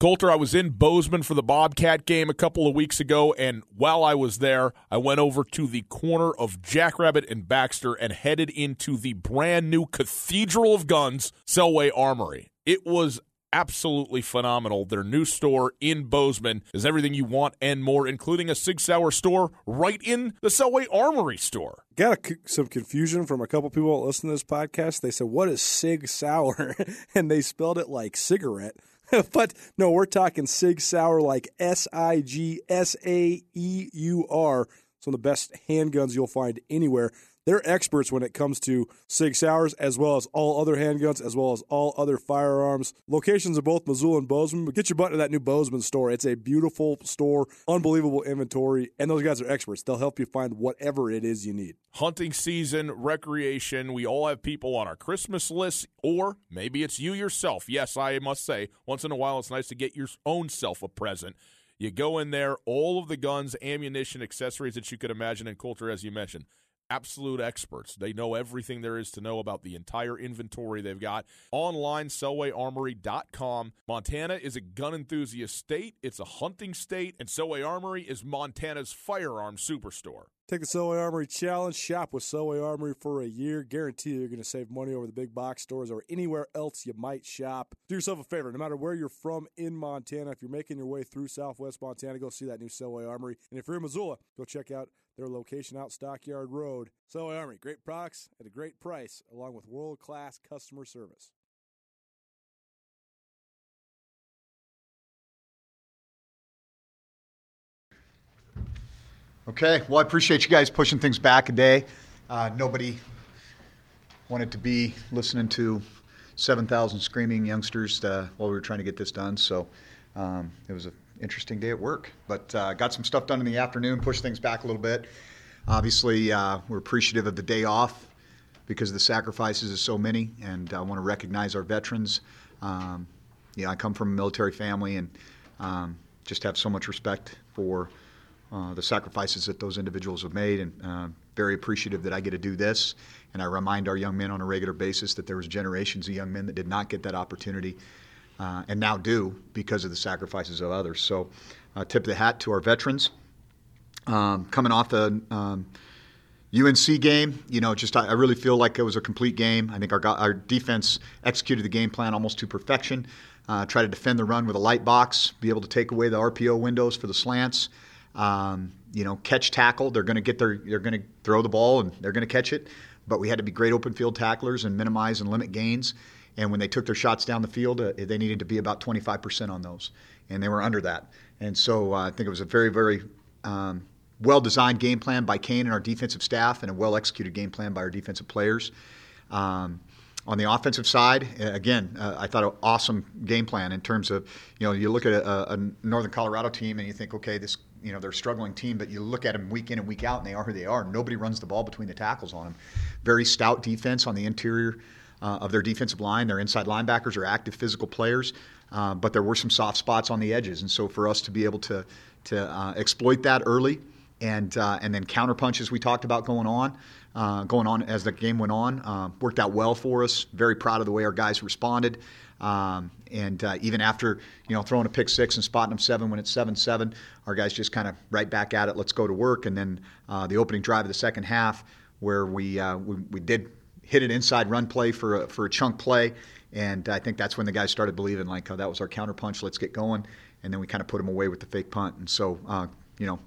Colter, I was in Bozeman for the Bobcat game a couple of weeks ago, and while I was there, I went over to the corner of Jackrabbit and Baxter and headed into the brand new Cathedral of Guns, Selway Armory. It was absolutely phenomenal. Their new store in Bozeman is everything you want and more, including a Sig Sauer store right in the Selway Armory store. Got a, some confusion from a couple people that listening to this podcast. They said, What is Sig Sauer? and they spelled it like cigarette. but no, we're talking Sig Sauer like S I G S A E U R. Some of the best handguns you'll find anywhere. They're experts when it comes to Sig Sauers, as well as all other handguns, as well as all other firearms. Locations of both Missoula and Bozeman. But get your butt to that new Bozeman store. It's a beautiful store, unbelievable inventory, and those guys are experts. They'll help you find whatever it is you need. Hunting season, recreation. We all have people on our Christmas list, or maybe it's you yourself. Yes, I must say, once in a while, it's nice to get your own self a present. You go in there, all of the guns, ammunition, accessories that you could imagine, and Colter, as you mentioned absolute experts. They know everything there is to know about the entire inventory they've got. Online, SelwayArmory.com. Montana is a gun enthusiast state, it's a hunting state, and Selway Armory is Montana's firearm superstore. Take the Selway Armory challenge. Shop with Selway Armory for a year. Guarantee you're going to save money over the big box stores or anywhere else you might shop. Do yourself a favor. No matter where you're from in Montana, if you're making your way through Southwest Montana, go see that new Selway Armory. And if you're in Missoula, go check out their location out Stockyard Road. Selway Armory, great products at a great price, along with world class customer service. Okay, well, I appreciate you guys pushing things back a day. Uh, nobody wanted to be listening to 7,000 screaming youngsters uh, while we were trying to get this done, so um, it was an interesting day at work. But uh, got some stuff done in the afternoon, pushed things back a little bit. Obviously, uh, we're appreciative of the day off because of the sacrifices of so many, and I want to recognize our veterans. Um, know, I come from a military family and um, just have so much respect for uh, the sacrifices that those individuals have made, and uh, very appreciative that I get to do this. And I remind our young men on a regular basis that there was generations of young men that did not get that opportunity, uh, and now do because of the sacrifices of others. So, uh, tip the hat to our veterans. Um, coming off the um, UNC game, you know, just I, I, really feel like it was a complete game. I think our our defense executed the game plan almost to perfection. Uh, try to defend the run with a light box, be able to take away the RPO windows for the slants. Um, you know, catch tackle. They're going to get their, they're going to throw the ball and they're going to catch it. But we had to be great open field tacklers and minimize and limit gains. And when they took their shots down the field, uh, they needed to be about 25% on those, and they were under that. And so uh, I think it was a very, very um, well designed game plan by Kane and our defensive staff, and a well executed game plan by our defensive players. Um, on the offensive side, again, uh, I thought an awesome game plan in terms of, you know, you look at a, a, Northern Colorado team and you think, okay, this you know they're a struggling team, but you look at them week in and week out, and they are who they are. Nobody runs the ball between the tackles on them. Very stout defense on the interior uh, of their defensive line. Their inside linebackers are active physical players, uh, but there were some soft spots on the edges, and so for us to be able to to uh, exploit that early and uh, and then counterpunch as we talked about going on. Uh, going on as the game went on, uh, worked out well for us. Very proud of the way our guys responded. Um, and uh, even after you know throwing a pick six and spotting them seven when it's seven seven, our guys just kind of right back at it. Let's go to work. And then uh, the opening drive of the second half, where we uh, we, we, did hit an inside run play for a, for a chunk play, and I think that's when the guys started believing like oh, that was our counter punch. Let's get going. And then we kind of put them away with the fake punt. And so uh, you know,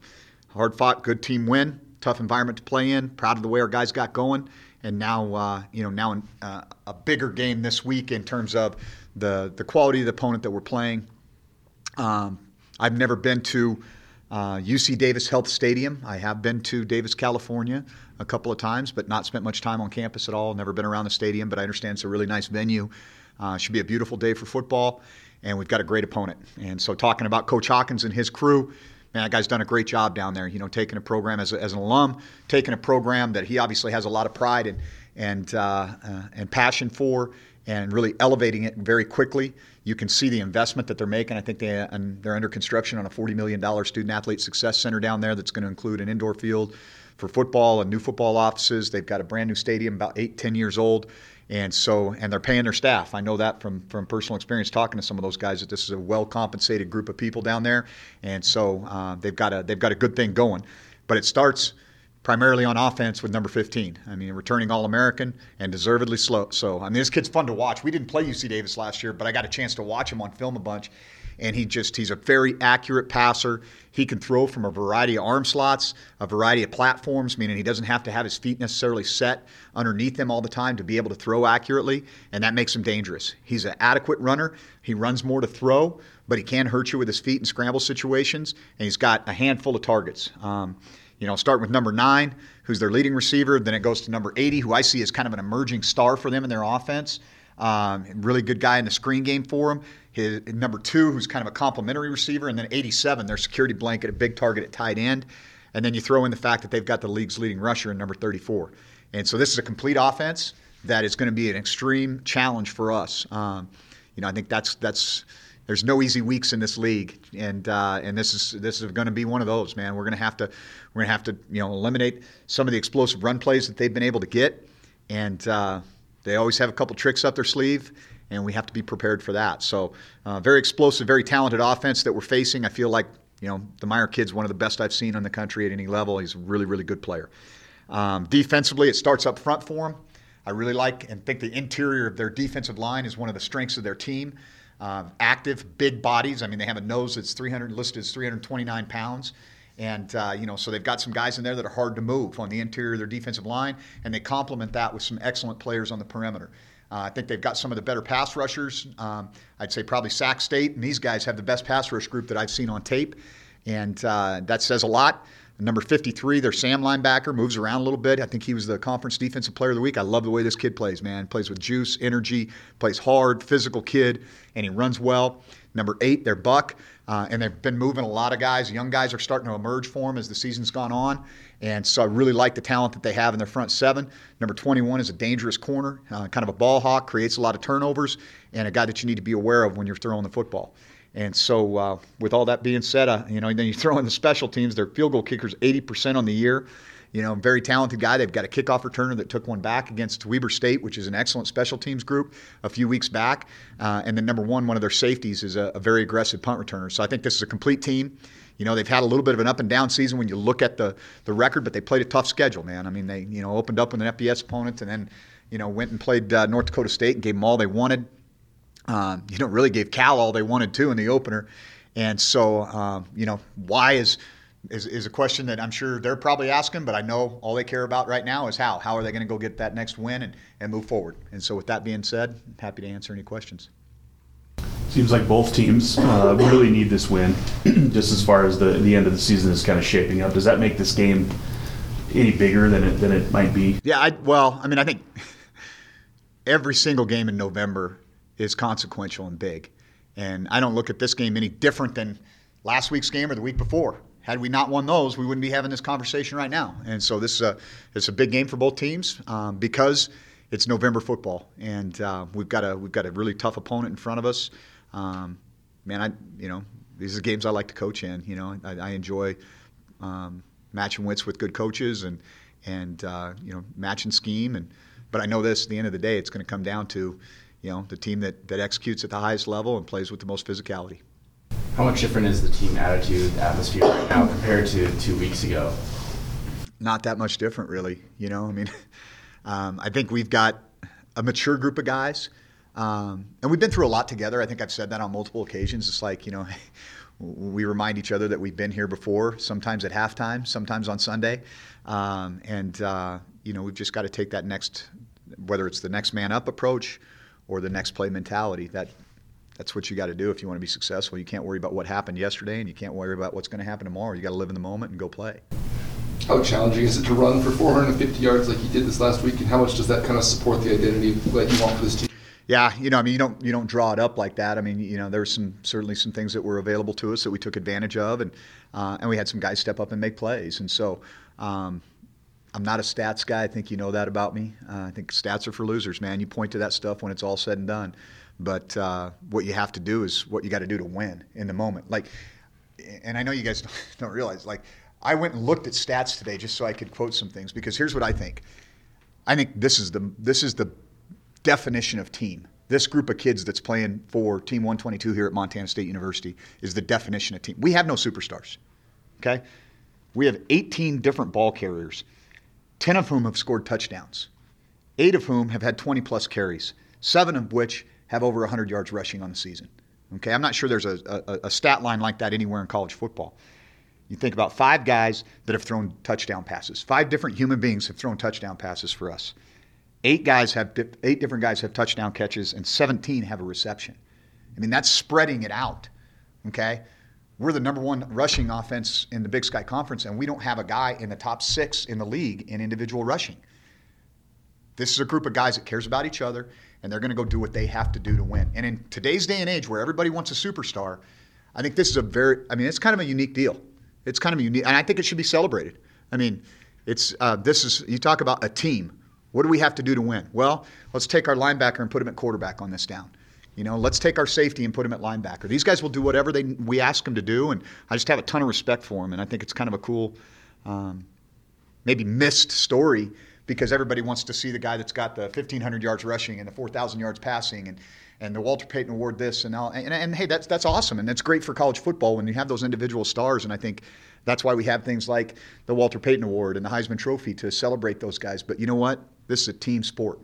hard fought, good team win, tough environment to play in. Proud of the way our guys got going and now uh, you know now in, uh, a bigger game this week in terms of the the quality of the opponent that we're playing. Um, I've never been to uh, UC Davis Health Stadium. I have been to Davis, California, a couple of times, but not spent much time on campus at all. Never been around the stadium, but I understand it's a really nice venue. Uh, should be a beautiful day for football, and we've got a great opponent. And so, talking about Coach Hawkins and his crew, man, that guy's done a great job down there. You know, taking a program as, a, as an alum, taking a program that he obviously has a lot of pride and and uh, uh, and passion for, and really elevating it very quickly. You can see the investment that they're making. I think they and they're under construction on a $40 million student athlete success center down there that's going to include an indoor field, for football and new football offices. They've got a brand new stadium, about eight, ten years old. And so, and they're paying their staff. I know that from, from personal experience talking to some of those guys that this is a well compensated group of people down there. And so uh, they've got a they've got a good thing going. But it starts primarily on offense with number 15. I mean, returning All American and deservedly slow. So, I mean, this kid's fun to watch. We didn't play UC Davis last year, but I got a chance to watch him on film a bunch. And he just, he's a very accurate passer. He can throw from a variety of arm slots, a variety of platforms, meaning he doesn't have to have his feet necessarily set underneath him all the time to be able to throw accurately. And that makes him dangerous. He's an adequate runner. He runs more to throw, but he can hurt you with his feet in scramble situations. And he's got a handful of targets. Um, you know, starting with number nine, who's their leading receiver. Then it goes to number 80, who I see as kind of an emerging star for them in their offense. Um, really good guy in the screen game for him. His number two, who's kind of a complementary receiver, and then 87, their security blanket, a big target at tight end. And then you throw in the fact that they've got the league's leading rusher in number 34. And so this is a complete offense that is going to be an extreme challenge for us. Um, you know, I think that's that's there's no easy weeks in this league, and uh, and this is this is going to be one of those. Man, we're going to have to we're going to have to you know eliminate some of the explosive run plays that they've been able to get, and uh, they always have a couple tricks up their sleeve, and we have to be prepared for that. So, uh, very explosive, very talented offense that we're facing. I feel like you know the Maier kid's one of the best I've seen on the country at any level. He's a really really good player. Um, defensively, it starts up front for him. I really like and think the interior of their defensive line is one of the strengths of their team. Uh, active, big bodies. I mean, they have a nose that's 300 listed as 329 pounds. And, uh, you know, so they've got some guys in there that are hard to move on the interior of their defensive line, and they complement that with some excellent players on the perimeter. Uh, I think they've got some of the better pass rushers. Um, I'd say probably Sac State, and these guys have the best pass rush group that I've seen on tape. And uh, that says a lot. Number 53, their Sam linebacker, moves around a little bit. I think he was the conference defensive player of the week. I love the way this kid plays, man. Plays with juice, energy, plays hard, physical kid, and he runs well. Number eight, their Buck. Uh, and they've been moving a lot of guys. Young guys are starting to emerge for them as the season's gone on. And so I really like the talent that they have in their front seven. Number 21 is a dangerous corner, uh, kind of a ball hawk, creates a lot of turnovers, and a guy that you need to be aware of when you're throwing the football. And so, uh, with all that being said, uh, you know, then you throw in the special teams. Their field goal kickers 80% on the year. You know, very talented guy. They've got a kickoff returner that took one back against Weber State, which is an excellent special teams group a few weeks back. Uh, and then number one, one of their safeties is a, a very aggressive punt returner. So I think this is a complete team. You know, they've had a little bit of an up and down season when you look at the the record, but they played a tough schedule, man. I mean, they you know opened up with an FBS opponent and then you know went and played uh, North Dakota State and gave them all they wanted. Um, you know, really gave Cal all they wanted to in the opener. And so, um, you know, why is, is is a question that I'm sure they're probably asking, but I know all they care about right now is how. How are they going to go get that next win and, and move forward? And so, with that being said, I'm happy to answer any questions. Seems like both teams uh, really need this win, just as far as the the end of the season is kind of shaping up. Does that make this game any bigger than it than it might be? Yeah, I, well, I mean, I think every single game in November is consequential and big. And I don't look at this game any different than last week's game or the week before. Had we not won those, we wouldn't be having this conversation right now. And so this is a it's a big game for both teams um, because it's November football, and uh, we've got a we've got a really tough opponent in front of us. Um, man, I you know these are games I like to coach in. You know, I, I enjoy um, matching wits with good coaches and and uh, you know matching scheme and. But I know this: at the end of the day, it's going to come down to you know, the team that, that executes at the highest level and plays with the most physicality. How much different is the team attitude, atmosphere right now compared to two weeks ago? Not that much different, really. You know, I mean, um, I think we've got a mature group of guys, um, and we've been through a lot together. I think I've said that on multiple occasions. It's like, you know, we remind each other that we've been here before, sometimes at halftime, sometimes on Sunday. Um, and, uh, you know, we've just got to take that next, whether it's the next man up approach or the next play mentality. That that's what you got to do if you want to be successful. You can't worry about what happened yesterday, and you can't worry about what's going to happen tomorrow. You got to live in the moment and go play. How challenging is it to run for 450 yards like you did this last week, and how much does that kind of support the identity that you want for this team? Yeah, you know, I mean, you don't you don't draw it up like that. I mean, you know, there's some certainly some things that were available to us that we took advantage of, and uh, and we had some guys step up and make plays, and so. Um, I'm not a stats guy. I think you know that about me. Uh, I think stats are for losers, man. You point to that stuff when it's all said and done. But uh, what you have to do is what you got to do to win in the moment. Like, and I know you guys don't realize, like, I went and looked at stats today just so I could quote some things because here's what I think. I think this is the this is the definition of team. This group of kids that's playing for Team 122 here at Montana State University is the definition of team. We have no superstars. Okay? We have 18 different ball carriers, 10 of whom have scored touchdowns, 8 of whom have had 20 plus carries, 7 of which have over 100 yards rushing on the season. Okay? I'm not sure there's a, a, a stat line like that anywhere in college football. You think about five guys that have thrown touchdown passes. Five different human beings have thrown touchdown passes for us. Eight guys have eight different guys have touchdown catches, and 17 have a reception. I mean, that's spreading it out. Okay, we're the number one rushing offense in the Big Sky Conference, and we don't have a guy in the top six in the league in individual rushing. This is a group of guys that cares about each other, and they're going to go do what they have to do to win. And in today's day and age, where everybody wants a superstar, I think this is a very, I mean, it's kind of a unique deal. It's kind of unique, and I think it should be celebrated. I mean, it's uh, this is you talk about a team. What do we have to do to win? Well, let's take our linebacker and put him at quarterback on this down. You know, let's take our safety and put him at linebacker. These guys will do whatever they we ask them to do, and I just have a ton of respect for them. And I think it's kind of a cool, um, maybe missed story because everybody wants to see the guy that's got the 1,500 yards rushing and the 4,000 yards passing and and the Walter Payton Award this and all. And, and, and hey, that's that's awesome, and that's great for college football when you have those individual stars. And I think that's why we have things like the Walter Payton Award and the Heisman Trophy to celebrate those guys. But you know what? This is a team sport,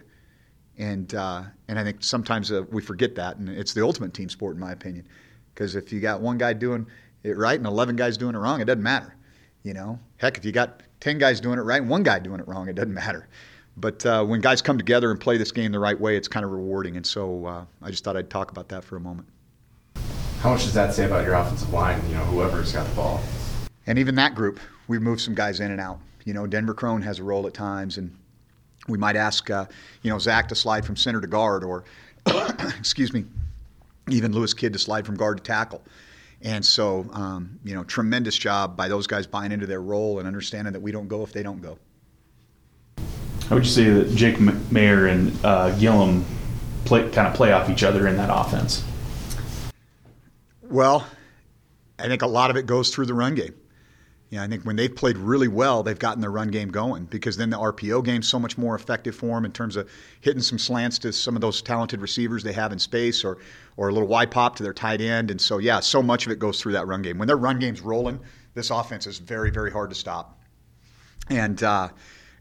and uh, and I think sometimes uh, we forget that, and it's the ultimate team sport in my opinion. Because if you got one guy doing it right and 11 guys doing it wrong, it doesn't matter. You know, heck, if you got 10 guys doing it right and one guy doing it wrong, it doesn't matter. But uh, when guys come together and play this game the right way, it's kind of rewarding. And so uh, I just thought I'd talk about that for a moment. How much does that say about your offensive line? You know, whoever's got the ball. And even that group, we've moved some guys in and out. You know, Denver Crone has a role at times, and we might ask, uh, you know, Zach to slide from center to guard, or excuse me, even Lewis Kidd to slide from guard to tackle. And so, um, you know, tremendous job by those guys buying into their role and understanding that we don't go if they don't go. How would you say that Jake Maier and uh, Gilliam play, kind of play off each other in that offense? Well, I think a lot of it goes through the run game. Yeah, I think when they've played really well, they've gotten their run game going because then the RPO game's so much more effective for them in terms of hitting some slants to some of those talented receivers they have in space or or a little wide pop to their tight end. And so, yeah, so much of it goes through that run game. When their run game's rolling, this offense is very, very hard to stop. And uh,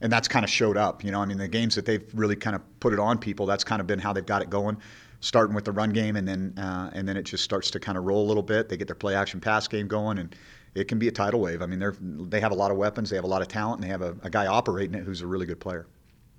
and that's kind of showed up. You know, I mean, the games that they've really kind of put it on people, that's kind of been how they've got it going. Starting with the run game, and then uh, and then it just starts to kind of roll a little bit. They get their play action pass game going, and it can be a tidal wave. I mean, they're they have a lot of weapons, they have a lot of talent, and they have a, a guy operating it who's a really good player.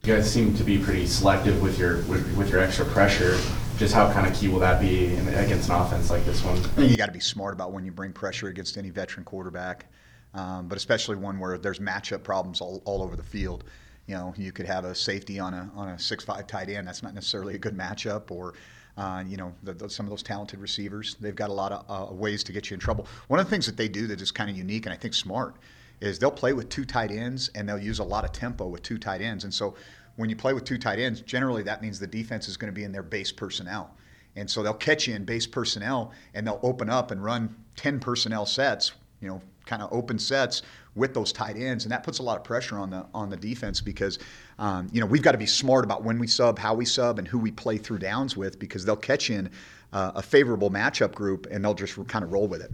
You guys seem to be pretty selective with your with, with your extra pressure. Just how kind of key will that be in, against an offense like this one? I you got to be smart about when you bring pressure against any veteran quarterback, um, but especially one where there's matchup problems all, all over the field you know, you could have a safety on a on a six five tight end. That's not necessarily a good matchup. Or, you know, the, the, some of those talented receivers. They've got a lot of uh, ways to get you in trouble. One of the things that they do that is kind of unique and I think smart is they'll play with two tight ends and they'll use a lot of tempo with two tight ends. And so when you play with two tight ends, generally that means the defense is going to be in their base personnel. And so they'll catch you in base personnel and they'll open up and run 10 personnel sets, you know, kind of open sets with those tight ends, and that puts a lot of pressure on the on the defense because um, you know we've got to be smart about when we sub, how we sub, and who we play through downs with because they'll catch in uh, a favorable matchup group and they'll just kind of roll with it.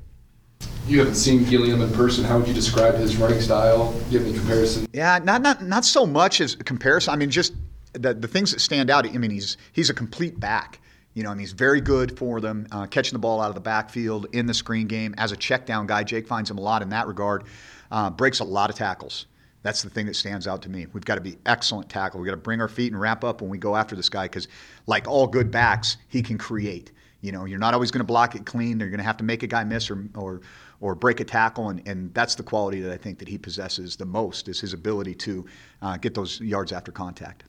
You haven't seen Gilliam in person. How would you describe his running style? Do you have any comparison? Yeah, not not not so much as a comparison. I mean, just the the things that stand out. I mean, he's he's a complete back. You know, and he's very good for them, uh, catching the ball out of the backfield in the screen game. As a check down guy, Jake finds him a lot in that regard. Uh, breaks a lot of tackles. That's the thing that stands out to me. We've got to be excellent tackle. We've got to bring our feet and wrap up when we go after this guy because, like all good backs, he can create. You know, you're not always going to block it clean. You're going to have to make a guy miss or, or, or break a tackle, and, and that's the quality that I think that he possesses the most is his ability to uh, get those yards after contact.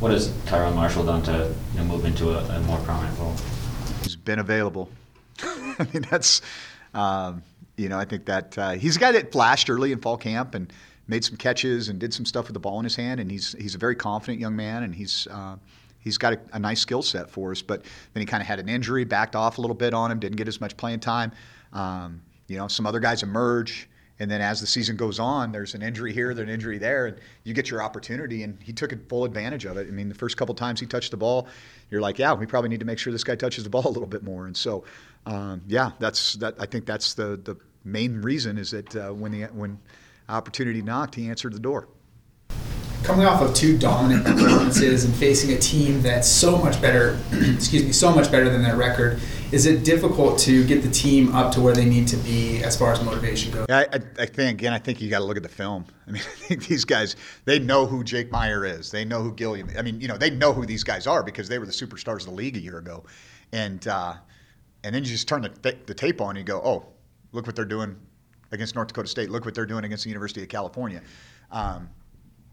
What has Tyrone Marshall done to you know, move into a, a, more prominent role? He's been available. I mean, that's um, you know, I think that uh, he's a guy that flashed early in fall camp and made some catches and did some stuff with the ball in his hand, and he's he's a very confident young man, and he's uh, he's got a, a nice skill set for us. But then he kind of had an injury, backed off a little bit on him, didn't get as much playing time. Um, you know, some other guys emerge, And then as the season goes on, there's an injury here, there's an injury there, and you get your opportunity. And he took full advantage of it. I mean, the first couple times he touched the ball, you're like, yeah, we probably need to make sure this guy touches the ball a little bit more. And so, um, yeah, that's that. I think that's the the main reason is that uh, when the when opportunity knocked, he answered the door. Coming off of two dominant performances and facing a team that's so much better, excuse me, so much better than their record, is it difficult to get the team up to where they need to be as far as motivation goes? I, I, I think, again, I think you got to look at the film. I mean, I think these guys, they know who Jake Maier is. They know who Gilliam. I mean, you know, they know who these guys are because they were the superstars of the league a year ago, and uh, and then you just turn the, the tape on and you go, oh, look what they're doing against North Dakota State. Look what they're doing against the University of California. Um,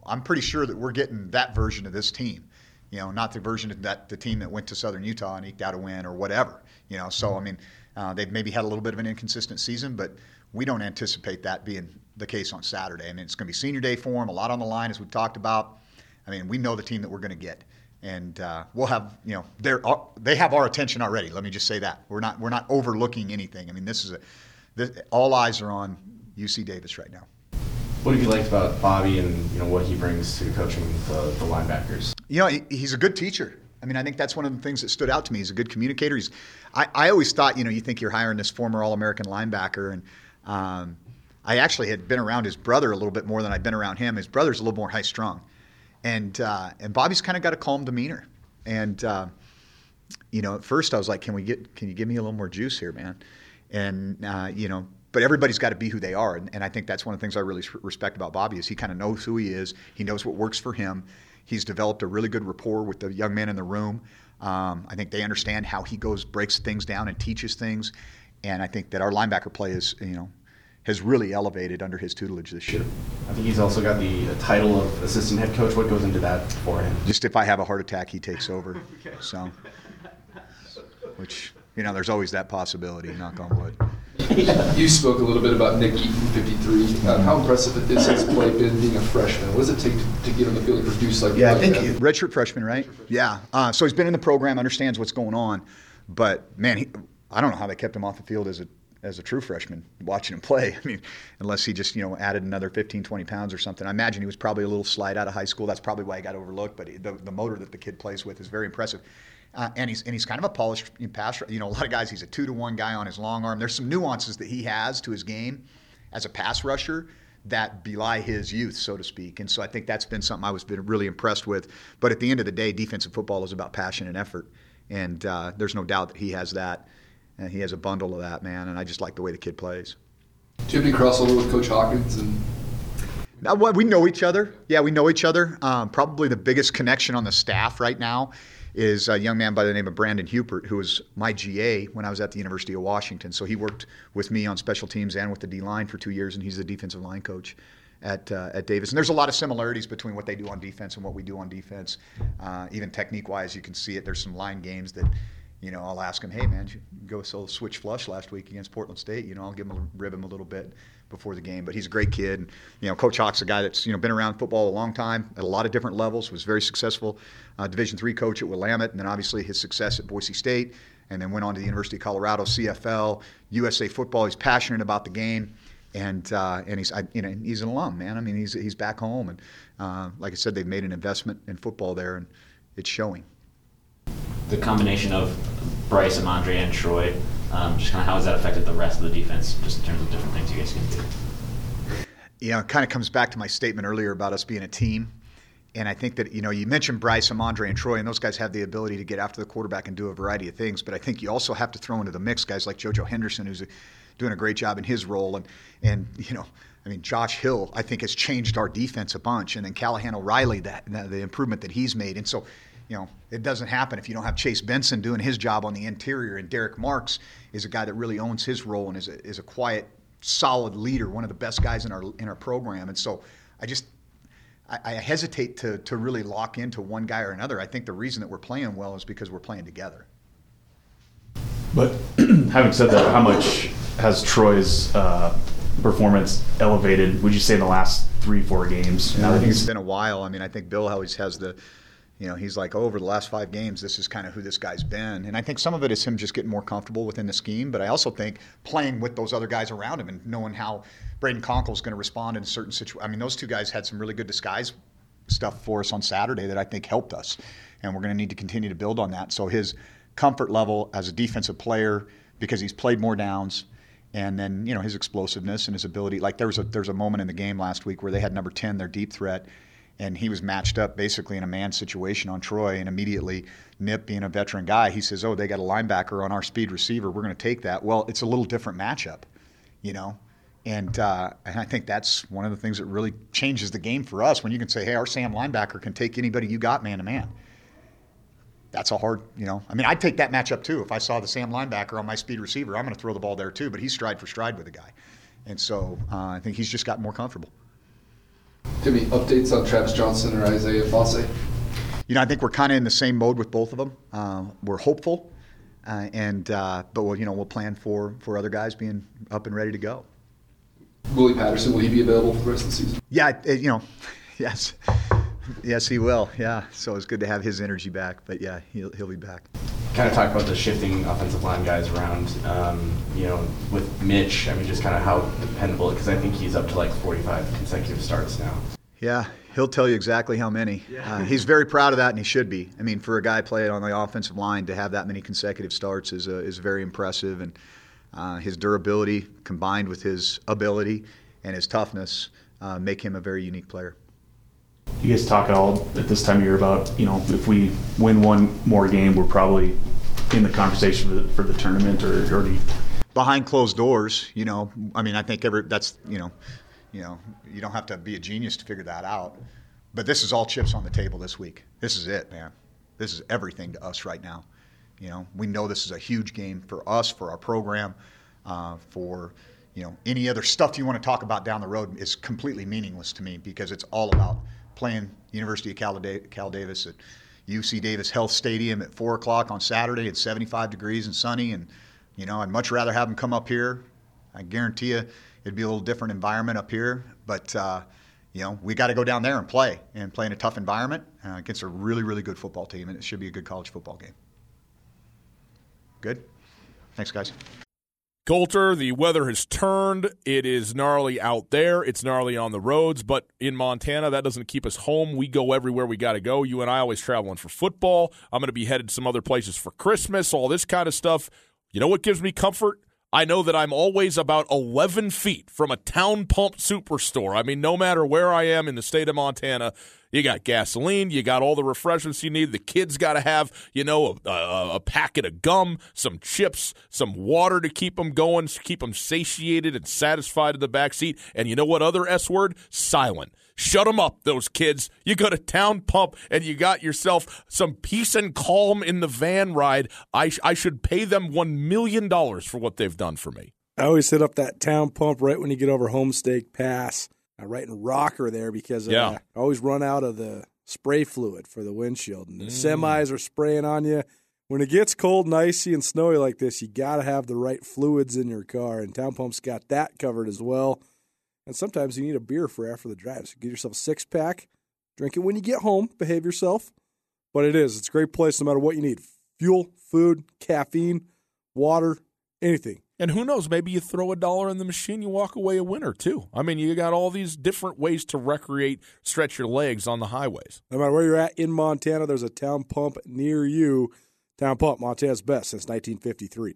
I'm pretty sure that we're getting that version of this team. You know, not the version of that the team that went to Southern Utah and eked out a win or whatever. You know, so I mean, uh, they've maybe had a little bit of an inconsistent season, but we don't anticipate that being the case on Saturday. I mean, it's going to be senior day for them, a lot on the line as we've talked about. I mean, we know the team that we're going to get, and uh, we'll have you know they're they have our attention already. Let me just say that we're not we're not overlooking anything. I mean, this is a this, all eyes are on UC Davis right now. What have you liked about Bobby and you know what he brings to coaching the, the linebackers? You know, he, he's a good teacher. I mean, I think that's one of the things that stood out to me. He's a good communicator. He's, I, I always thought, you know, you think you're hiring this former All-American linebacker, and um, I actually had been around his brother a little bit more than I'd been around him. His brother's a little more high-strung, and uh, and Bobby's kind of got a calm demeanor. And uh, you know, at first I was like, can we get, can you give me a little more juice here, man? And uh, you know, but everybody's got to be who they are, and, and, I think that's one of the things I really respect about Bobby is he kind of knows who he is. He knows what works for him. He's developed a really good rapport with the young men in the room. Um, I think they understand how he goes, breaks things down, and teaches things. And I think that our linebacker play is, you know, has really elevated under his tutelage this year. I think he's also got the title of assistant head coach. What goes into that for him? Just if I have a heart attack, he takes over. okay. So, which you know, there's always that possibility. Knock on wood. You spoke a little bit about Nick Eaton, 53. Uh, how impressive is his play been being a freshman? What does it take to, to get on the field and produce like Yeah, like I think that? redshirt freshman, right? Yeah. Uh, so he's been in the program, understands what's going on, but man, he, I don't know how they kept him off the field as a as a true freshman watching him play. I mean, unless he just, you know, added another 15, 20 pounds or something. I imagine he was probably a little slight out of high school. That's probably why he got overlooked, but the, the motor that the kid plays with is very impressive. Uh, and he's and he's kind of a polished passer. You know, a lot of guys. He's a two to one guy on his long arm. There's some nuances that he has to his game as a pass rusher that belie his youth, so to speak. And so I think that's been something I was been really impressed with. But at the end of the day, defensive football is about passion and effort, and uh, there's no doubt that he has that. And he has a bundle of that, man. And I just like the way the kid plays. Do you have any crossover with Coach Hawkins and? Now, we know each other. Yeah, we know each other. Um, probably the biggest connection on the staff right now is a young man by the name of Brandon Hubert, who was my GA when I was at the University of Washington. So he worked with me on special teams and with the D line for two years, and he's the defensive line coach at uh, at Davis. And there's a lot of similarities between what they do on defense and what we do on defense. Uh, even technique wise, you can see it. There's some line games that. You know, I'll ask him, hey man, go so switch flush last week against Portland State. You know, I'll give him a, rib him a little bit before the game. But he's a great kid. And, you know, Coach Hawk's a guy that's you know been around football a long time at a lot of different levels. Was very successful uh, Division three coach at Willamette, and then obviously his success at Boise State, and then went on to the University of Colorado, CFL, USA football. He's passionate about the game. And uh, and he's I, you know he's an alum, man. I mean he's he's back home, and uh, like I said, they've made an investment in football there, and it's showing. The combination of Bryce, Amandre, and Troy, um, just kind of how has that affected the rest of the defense, just in terms of different things you guys can do? You know, it kind of comes back to my statement earlier about us being a team. And I think that, you know, you mentioned Bryce, Amandre, and Troy, and those guys have the ability to get after the quarterback and do a variety of things. But I think you also have to throw into the mix guys like JoJo Henderson, who's doing a great job in his role. And, and you know, I mean, Josh Hill, I think, has changed our defense a bunch. And then Callahan O'Reilly, that, the improvement that he's made. And so, you know, it doesn't happen if you don't have Chase Benson doing his job on the interior. And Derek Marks is a guy that really owns his role and is a, is a quiet, solid leader, one of the best guys in our in our program. And so, I just I, I hesitate to to really lock into one guy or another. I think the reason that we're playing well is because we're playing together. But having said that, how much has Troy's uh, performance elevated? Would you say in the last three, four games? Yeah, I think it's been a while. I mean, I think Bill always has the You know, he's like, oh, over the last five games, this is kind of who this guy's been. And I think some of it is him just getting more comfortable within the scheme, but I also think playing with those other guys around him and knowing how Brayden Konkol is going to respond in a certain situation. I mean, those two guys had some really good disguise stuff for us on Saturday that I think helped us. And we're going to need to continue to build on that. So his comfort level as a defensive player, because he's played more downs, and then you know his explosiveness and his ability. Like there was a there's a moment in the game last week where they had number ten, their deep threat, and he was matched up basically in a man situation on Troy, and immediately Nip, being a veteran guy, he says, "Oh, they got a linebacker on our speed receiver. We're going to take that." Well, it's a little different matchup, you know. And, uh, and I think that's one of the things that really changes the game for us when you can say, hey, our Sam linebacker can take anybody you got man to man. That's a hard, you know. I mean, I'd take that matchup too. If I saw the Sam linebacker on my speed receiver, I'm going to throw the ball there too, but he's stride for stride with the guy. And so uh, I think he's just gotten more comfortable. Timmy, updates on Travis Jonsen or Isaiah Ifanse? You know, I think we're kind of in the same mode with both of them. Uh, we're hopeful, uh, and uh, but we'll, you know we'll plan for for other guys being up and ready to go. Willie Patterson, will he be available for the rest of the season? Yeah, it, you know, yes, yes, he will. Yeah, so it's good to have his energy back. But yeah, he'll he'll be back. Kind of talk about the shifting offensive line guys around. Um, you know, with Mitch, I mean, just kind of how dependable because I think he's up to like 45 consecutive starts now. Yeah, he'll tell you exactly how many. Uh, he's very proud of that, and he should be. I mean, for a guy playing on the offensive line to have that many consecutive starts is uh, is very impressive, and uh, his durability combined with his ability and his toughness uh, make him a very unique player. You guys talk at all at this time of year about you know if we win one more game, we're probably in the conversation for the, for the tournament, or, or you, behind closed doors, you know, I mean, I think every that's you know, you know, you don't have to be a genius to figure that out. But this is all chips on the table this week. This is it, man. This is everything to us right now. You know, we know this is a huge game for us, for our program, uh, for you know any other stuff you want to talk about down the road is completely meaningless to me because it's all about playing University of Cal, Cal Davis at UC Davis Health Stadium at four o'clock on Saturday at 75 degrees and sunny, and you know I'd much rather have them come up here. I guarantee you it'd be a little different environment up here, but. Uh, you know, we got to go down there and play and play in a tough environment uh, against a really, really good football team, and it should be a good college football game. Good. Thanks, guys. Colter, the weather has turned. It is gnarly out there. It's gnarly on the roads, but in Montana, that doesn't keep us home. We go everywhere we got to go. You and I always traveling for football. I'm going to be headed some other places for Christmas, all this kind of stuff. You know what gives me comfort? I know that I'm always about 11 feet from a town pump superstore. I mean, no matter where I am in the state of Montana, you got gasoline, you got all the refreshments you need. The kids got to have, you know, a, a, a, packet of gum, some chips, some water to keep them going, keep them satiated and satisfied in the back seat. And you know what other S word? Silent. Shut them up, those kids. You go to Town Pump and you got yourself some peace and calm in the van ride. I, sh- I should pay them $1 million for what they've done for me. I always hit up that Town Pump right when you get over Homestake Pass, uh, right in Rocker there, because uh, Yeah. I always run out of the spray fluid for the windshield. And the Mm. semis are spraying on you. When it gets cold and icy and snowy like this, you got to have the right fluids in your car. And Town Pump's got that covered as well. And sometimes you need a beer for after the drive. So get yourself a six pack, drink it when you get home, behave yourself. But it is, it's a great place no matter what you need fuel, food, caffeine, water, anything. And who knows, maybe you throw a dollar in the machine, you walk away a winner too. I mean, you got all these different ways to recreate, stretch your legs on the highways. No matter where you're at in Montana, there's a town pump near you. Town Pump, Montana's best since 1953.